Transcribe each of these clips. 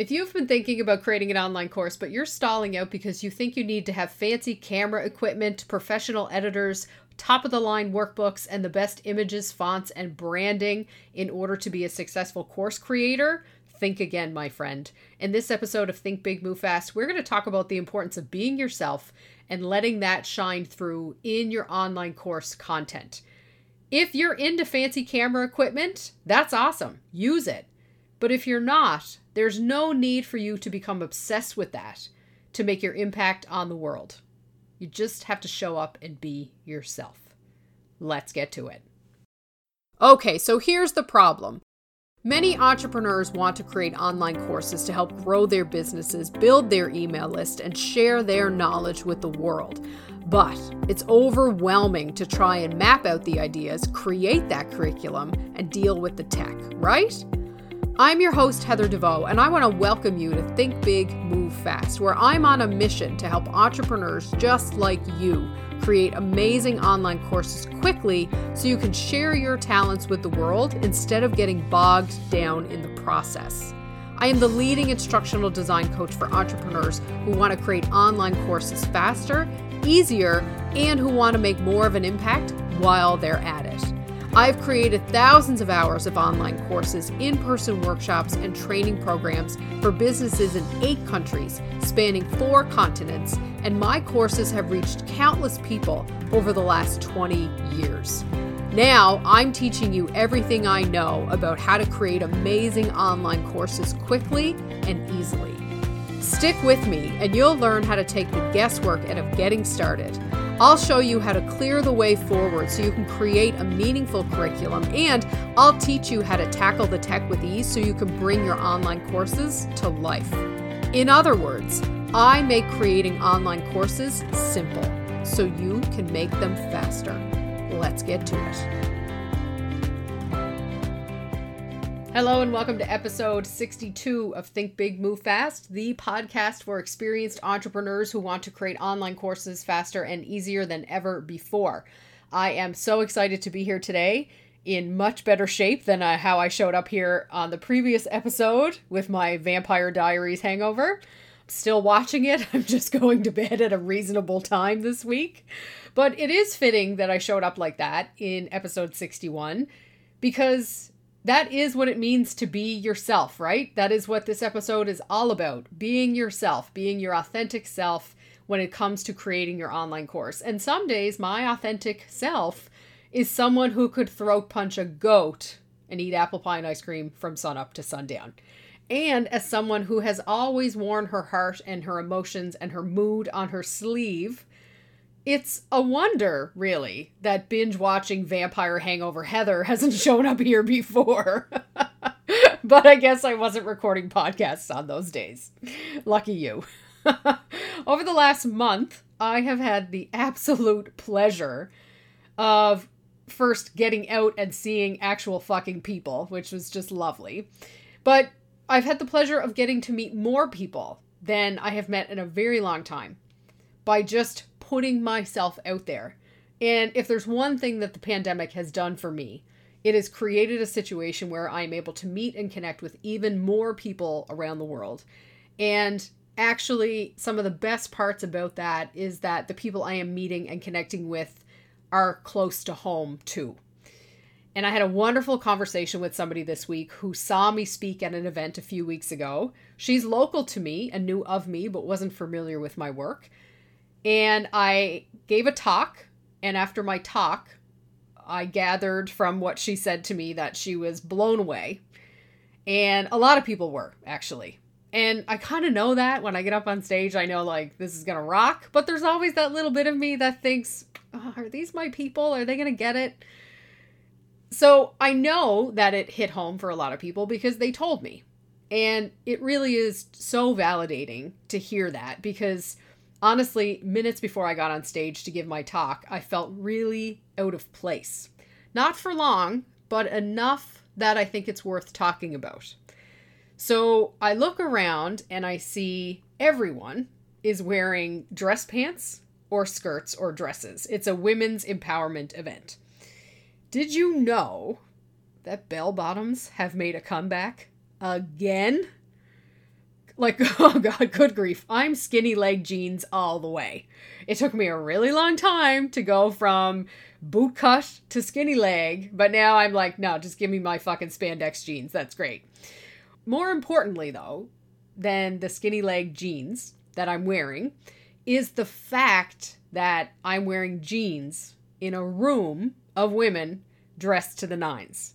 If you've been thinking about creating an online course, but you're stalling out because you think you need to have fancy camera equipment, professional editors, top of the line workbooks, and the best images, fonts, and branding in order to be a successful course creator, think again, my friend. In this episode of Think Big, Move Fast, we're going to talk about the importance of being yourself and letting that shine through in your online course content. If you're into fancy camera equipment, that's awesome. Use it. But if you're not, there's no need for you to become obsessed with that to make your impact on the world. You just have to show up and be yourself. Let's get to it. Okay, so here's the problem. Many entrepreneurs want to create online courses to help grow their businesses, build their email list, and share their knowledge with the world. But it's overwhelming to try and map out the ideas, create that curriculum, and deal with the tech, right? I'm your host, Heather Deveau, and I want to welcome you to Think Big, Move Fast, where I'm on a mission to help entrepreneurs just like you create amazing online courses quickly so you can share your talents with the world instead of getting bogged down in the process. I am the leading instructional design coach for entrepreneurs who want to create online courses faster, easier, and who want to make more of an impact while they're at it. I've created thousands of hours of online courses, in person workshops, and training programs for businesses in eight countries, spanning four continents, and my courses have reached countless people over the last 20 years. Now, I'm teaching you everything I know about how to create amazing online courses quickly and easily. Stick with me, and you'll learn how to take the guesswork out of getting started. I'll show you how to clear the way forward so you can create a meaningful curriculum, and I'll teach you how to tackle the tech with ease so you can bring your online courses to life. In other words, I make creating online courses simple so you can make them faster. Let's get to it. Hello, and welcome to episode 62 of Think Big, Move Fast, the podcast for experienced entrepreneurs who want to create online courses faster and easier than ever before. I am so excited to be here today in much better shape than uh, how I showed up here on the previous episode with my Vampire Diaries hangover. Still watching it. I'm just going to bed at a reasonable time this week. But it is fitting that I showed up like that in episode 61 because that is what it means to be yourself, right? That is what this episode is all about being yourself, being your authentic self when it comes to creating your online course. And some days, my authentic self is someone who could throat punch a goat and eat apple pie and ice cream from sunup to sundown. And as someone who has always worn her heart and her emotions and her mood on her sleeve, it's a wonder, really, that binge watching Vampire Hangover Heather hasn't shown up here before. but I guess I wasn't recording podcasts on those days. Lucky you. Over the last month, I have had the absolute pleasure of first getting out and seeing actual fucking people, which was just lovely. But I've had the pleasure of getting to meet more people than I have met in a very long time by just putting myself out there. And if there's one thing that the pandemic has done for me, it has created a situation where I'm able to meet and connect with even more people around the world. And actually, some of the best parts about that is that the people I am meeting and connecting with are close to home too. And I had a wonderful conversation with somebody this week who saw me speak at an event a few weeks ago. She's local to me and knew of me, but wasn't familiar with my work. And I gave a talk, and after my talk, I gathered from what she said to me that she was blown away. And a lot of people were, actually. And I kind of know that when I get up on stage, I know like this is going to rock, but there's always that little bit of me that thinks, oh, are these my people? Are they going to get it? So I know that it hit home for a lot of people because they told me. And it really is so validating to hear that because Honestly, minutes before I got on stage to give my talk, I felt really out of place. Not for long, but enough that I think it's worth talking about. So I look around and I see everyone is wearing dress pants or skirts or dresses. It's a women's empowerment event. Did you know that bell bottoms have made a comeback again? Like, oh god, good grief. I'm skinny leg jeans all the way. It took me a really long time to go from boot cut to skinny leg, but now I'm like, no, just give me my fucking spandex jeans. That's great. More importantly, though, than the skinny leg jeans that I'm wearing is the fact that I'm wearing jeans in a room of women dressed to the nines.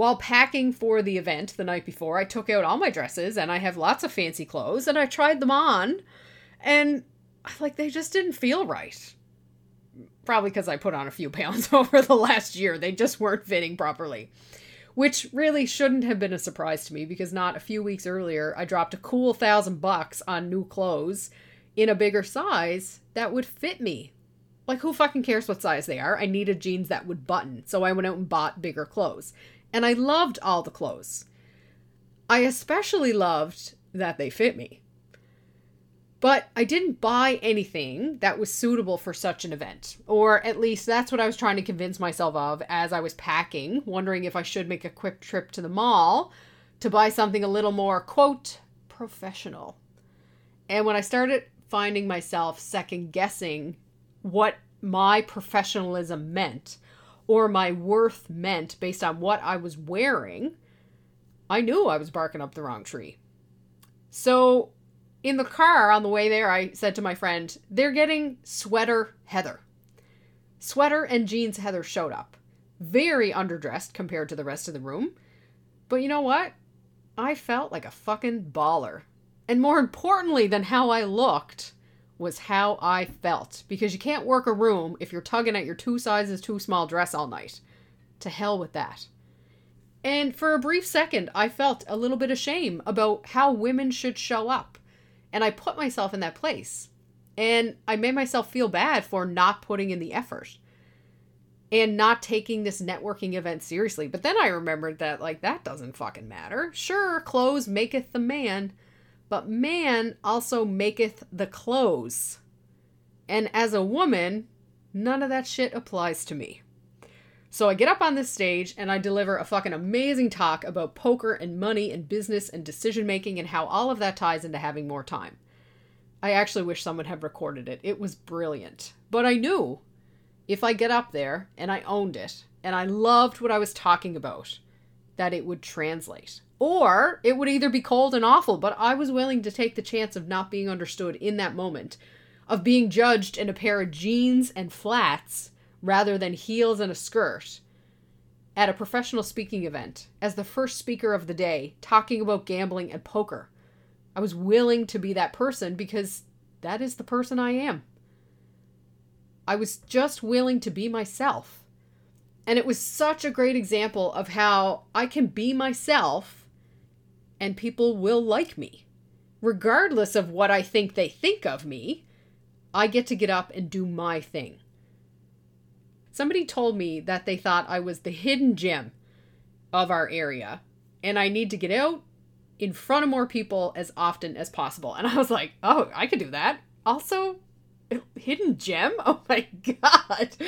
While packing for the event the night before, I took out all my dresses and I have lots of fancy clothes and I tried them on and like they just didn't feel right. Probably because I put on a few pounds over the last year. They just weren't fitting properly. Which really shouldn't have been a surprise to me because not a few weeks earlier I dropped a cool thousand bucks on new clothes in a bigger size that would fit me. Like, who fucking cares what size they are? I needed jeans that would button, so I went out and bought bigger clothes and I loved all the clothes. I especially loved that they fit me. But I didn't buy anything that was suitable for such an event. Or at least that's what I was trying to convince myself of as I was packing, wondering if I should make a quick trip to the mall to buy something a little more, quote, professional. And when I started finding myself second guessing what my professionalism meant, or my worth meant based on what I was wearing, I knew I was barking up the wrong tree. So, in the car on the way there, I said to my friend, They're getting sweater Heather. Sweater and jeans Heather showed up. Very underdressed compared to the rest of the room. But you know what? I felt like a fucking baller. And more importantly than how I looked, was how I felt because you can't work a room if you're tugging at your two sizes too small dress all night. To hell with that. And for a brief second, I felt a little bit of shame about how women should show up. And I put myself in that place. And I made myself feel bad for not putting in the effort and not taking this networking event seriously. But then I remembered that, like, that doesn't fucking matter. Sure, clothes maketh the man, but man also maketh the clothes. And as a woman, none of that shit applies to me. So I get up on this stage and I deliver a fucking amazing talk about poker and money and business and decision making and how all of that ties into having more time. I actually wish someone had recorded it. It was brilliant. But I knew if I get up there and I owned it and I loved what I was talking about, that it would translate. Or it would either be cold and awful, but I was willing to take the chance of not being understood in that moment, of being judged in a pair of jeans and flats rather than heels and a skirt at a professional speaking event as the first speaker of the day talking about gambling and poker. I was willing to be that person because that is the person I am. I was just willing to be myself. And it was such a great example of how I can be myself and people will like me. Regardless of what I think they think of me, I get to get up and do my thing. Somebody told me that they thought I was the hidden gem of our area, and I need to get out in front of more people as often as possible. And I was like, oh, I could do that. Also, hidden gem? Oh my god.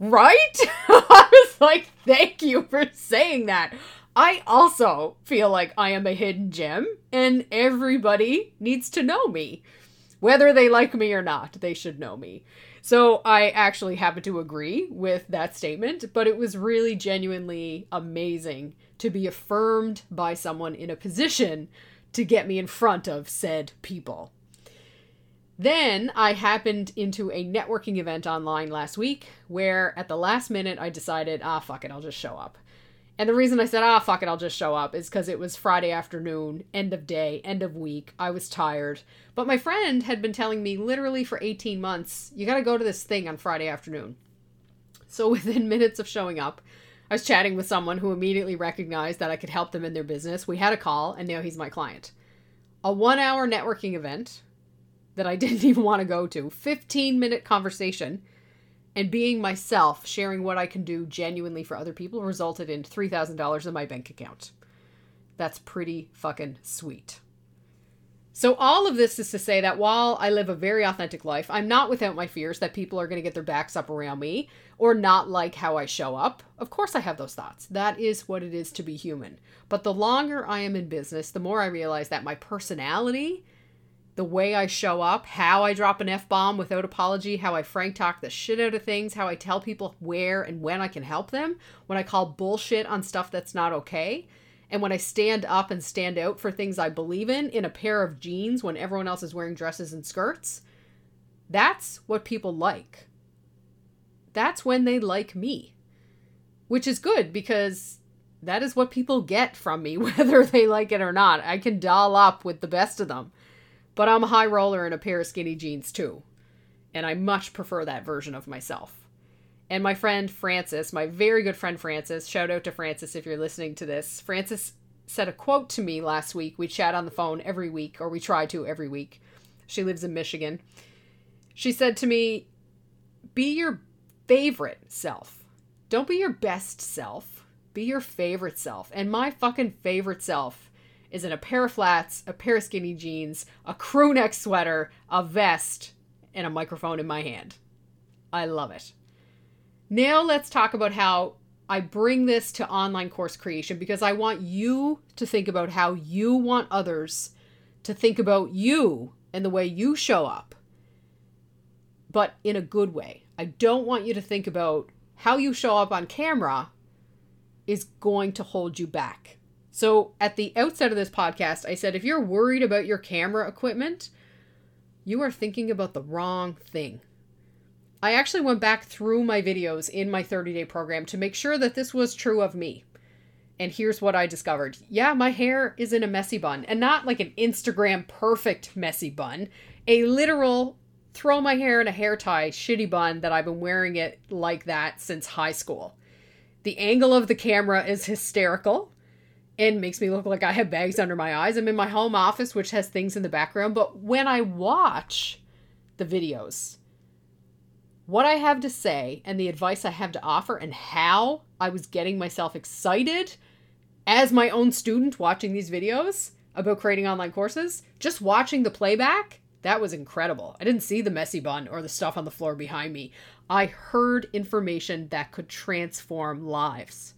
Right? I was like, thank you for saying that. I also feel like I am a hidden gem and everybody needs to know me. Whether they like me or not, they should know me. So I actually happen to agree with that statement, but it was really genuinely amazing to be affirmed by someone in a position to get me in front of said people. Then I happened into a networking event online last week where at the last minute I decided, ah, fuck it, I'll just show up. And the reason I said, ah, fuck it, I'll just show up is because it was Friday afternoon, end of day, end of week. I was tired. But my friend had been telling me literally for 18 months, you got to go to this thing on Friday afternoon. So within minutes of showing up, I was chatting with someone who immediately recognized that I could help them in their business. We had a call, and now he's my client. A one hour networking event that I didn't even want to go to, 15 minute conversation and being myself, sharing what I can do genuinely for other people, resulted in $3,000 in my bank account. That's pretty fucking sweet. So, all of this is to say that while I live a very authentic life, I'm not without my fears that people are going to get their backs up around me or not like how I show up. Of course, I have those thoughts. That is what it is to be human. But the longer I am in business, the more I realize that my personality, the way I show up, how I drop an F bomb without apology, how I frank talk the shit out of things, how I tell people where and when I can help them, when I call bullshit on stuff that's not okay and when I stand up and stand out for things I believe in in a pair of jeans when everyone else is wearing dresses and skirts, that's what people like. That's when they like me. Which is good because that is what people get from me, whether they like it or not. I can doll up with the best of them. But I'm a high roller in a pair of skinny jeans too. And I much prefer that version of myself. And my friend Francis, my very good friend Francis, shout out to Francis if you're listening to this. Francis said a quote to me last week. We chat on the phone every week, or we try to every week. She lives in Michigan. She said to me, Be your favorite self. Don't be your best self. Be your favorite self. And my fucking favorite self is in a pair of flats, a pair of skinny jeans, a crew neck sweater, a vest, and a microphone in my hand. I love it. Now let's talk about how I bring this to online course creation because I want you to think about how you want others to think about you and the way you show up, but in a good way. I don't want you to think about how you show up on camera is going to hold you back. So, at the outset of this podcast, I said if you're worried about your camera equipment, you are thinking about the wrong thing. I actually went back through my videos in my 30 day program to make sure that this was true of me. And here's what I discovered. Yeah, my hair is in a messy bun, and not like an Instagram perfect messy bun, a literal throw my hair in a hair tie shitty bun that I've been wearing it like that since high school. The angle of the camera is hysterical and makes me look like I have bags under my eyes. I'm in my home office, which has things in the background, but when I watch the videos, what I have to say and the advice I have to offer and how I was getting myself excited as my own student watching these videos about creating online courses, just watching the playback, that was incredible. I didn't see the messy bun or the stuff on the floor behind me. I heard information that could transform lives.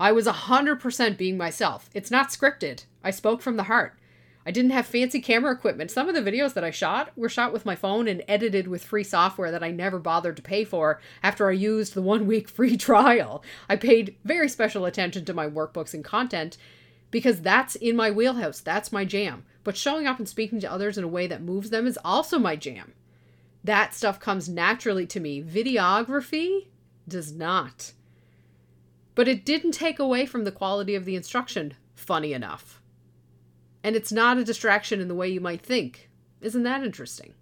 I was 100% being myself. It's not scripted. I spoke from the heart. I didn't have fancy camera equipment. Some of the videos that I shot were shot with my phone and edited with free software that I never bothered to pay for after I used the one week free trial. I paid very special attention to my workbooks and content because that's in my wheelhouse. That's my jam. But showing up and speaking to others in a way that moves them is also my jam. That stuff comes naturally to me. Videography does not. But it didn't take away from the quality of the instruction, funny enough. And it's not a distraction in the way you might think. Isn't that interesting?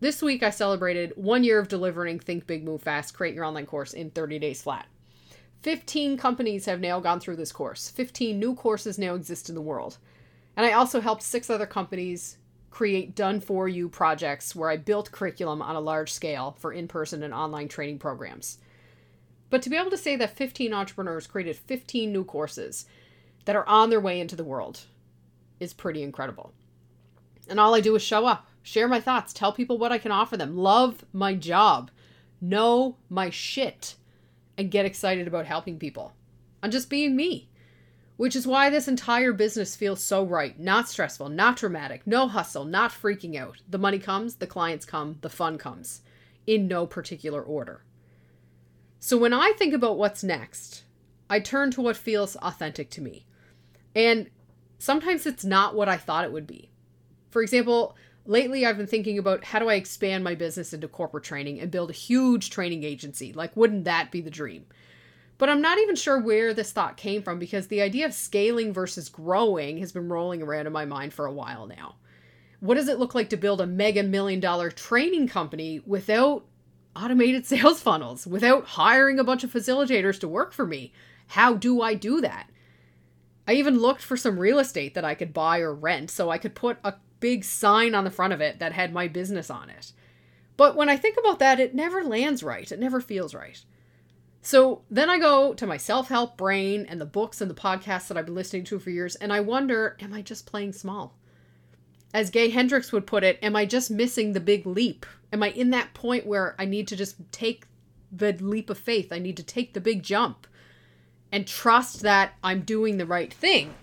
This week, I celebrated one year of delivering Think Big, Move Fast, Create Your Online Course in 30 Days Flat. 15 companies have now gone through this course. 15 new courses now exist in the world. And I also helped six other companies create done for you projects where I built curriculum on a large scale for in person and online training programs. But to be able to say that 15 entrepreneurs created 15 new courses that are on their way into the world is pretty incredible. And all I do is show up, share my thoughts, tell people what I can offer them, love my job, know my shit, and get excited about helping people. I'm just being me. Which is why this entire business feels so right. Not stressful, not dramatic, no hustle, not freaking out. The money comes, the clients come, the fun comes, in no particular order. So when I think about what's next, I turn to what feels authentic to me. And sometimes it's not what I thought it would be. For example, lately I've been thinking about how do I expand my business into corporate training and build a huge training agency? Like, wouldn't that be the dream? But I'm not even sure where this thought came from because the idea of scaling versus growing has been rolling around in my mind for a while now. What does it look like to build a mega million dollar training company without automated sales funnels, without hiring a bunch of facilitators to work for me? How do I do that? I even looked for some real estate that I could buy or rent so I could put a big sign on the front of it that had my business on it. But when I think about that, it never lands right. It never feels right. So then I go to my self help brain and the books and the podcasts that I've been listening to for years, and I wonder, am I just playing small? As Gay Hendricks would put it, am I just missing the big leap? Am I in that point where I need to just take the leap of faith? I need to take the big jump and trust that I'm doing the right thing.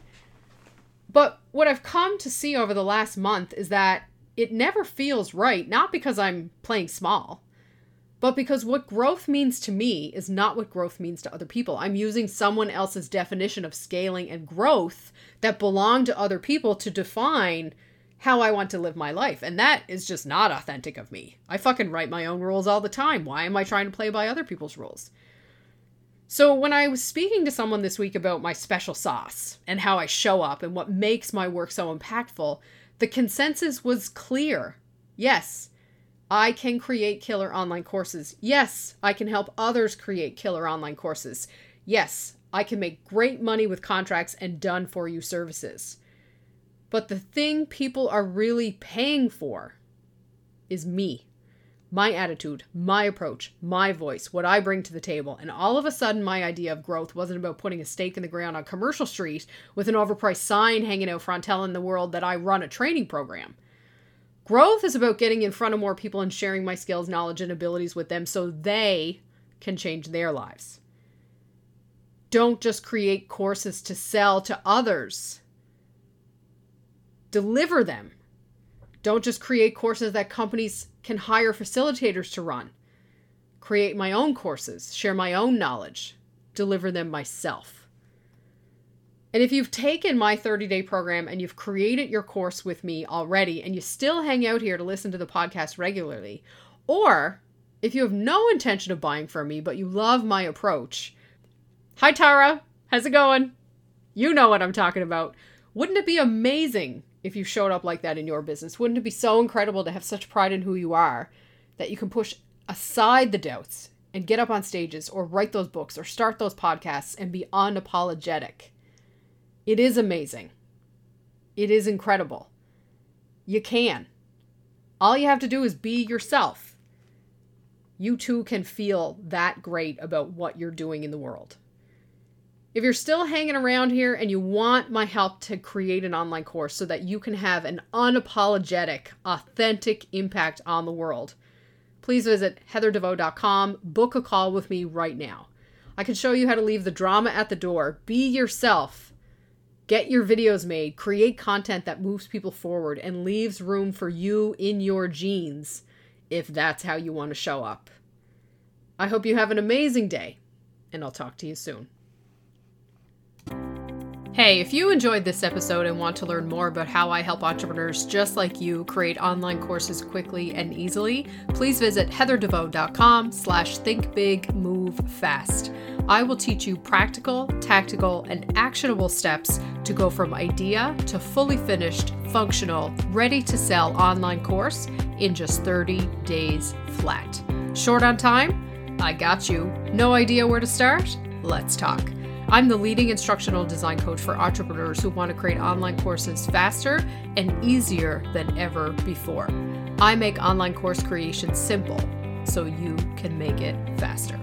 But what I've come to see over the last month is that it never feels right, not because I'm playing small, but because what growth means to me is not what growth means to other people. I'm using someone else's definition of scaling and growth that belong to other people to define how I want to live my life. And that is just not authentic of me. I fucking write my own rules all the time. Why am I trying to play by other people's rules? So, when I was speaking to someone this week about my special sauce and how I show up and what makes my work so impactful, the consensus was clear. Yes, I can create killer online courses. Yes, I can help others create killer online courses. Yes, I can make great money with contracts and done for you services. But the thing people are really paying for is me, my attitude, my approach, my voice, what I bring to the table. And all of a sudden, my idea of growth wasn't about putting a stake in the ground on Commercial Street with an overpriced sign hanging out front telling the world that I run a training program. Growth is about getting in front of more people and sharing my skills, knowledge, and abilities with them so they can change their lives. Don't just create courses to sell to others deliver them. Don't just create courses that companies can hire facilitators to run. Create my own courses, share my own knowledge, deliver them myself. And if you've taken my 30 day program and you've created your course with me already and you still hang out here to listen to the podcast regularly, or if you have no intention of buying from me but you love my approach, hi Tara, how's it going? You know what I'm talking about. Wouldn't it be amazing if you showed up like that in your business? Wouldn't it be so incredible to have such pride in who you are that you can push aside the doubts and get up on stages or write those books or start those podcasts and be unapologetic? It is amazing. It is incredible. You can. All you have to do is be yourself. You too can feel that great about what you're doing in the world. If you're still hanging around here and you want my help to create an online course so that you can have an unapologetic, authentic impact on the world, please visit heatherdeveau.com, book a call with me right now. I can show you how to leave the drama at the door, be yourself, get your videos made, create content that moves people forward and leaves room for you in your jeans if that's how you want to show up. I hope you have an amazing day, and I'll talk to you soon. Hey, if you enjoyed this episode and want to learn more about how I help entrepreneurs just like you create online courses quickly and easily, please visit heatherdeveau.com slash thinkbigmovefast. I will teach you practical, tactical, and actionable steps to go from idea to fully finished, functional, ready to sell online course in just 30 days flat. Short on time? I got you. No idea where to start? Let's talk. I'm the leading instructional design coach for entrepreneurs who want to create online courses faster and easier than ever before. I make online course creation simple so you can make it faster.